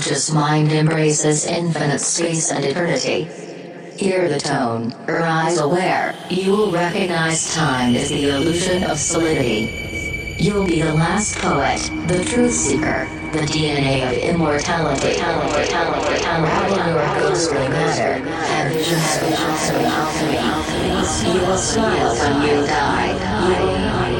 conscious mind embraces infinite space and eternity. Hear the tone, or eyes aware, you will recognize time is the illusion of solidity. You'll be the last poet, the truth seeker, the DNA of immortality, unraveling your ghostly matter, and visions of alchemy, alchemy, alchemy. You will smile when you die. You will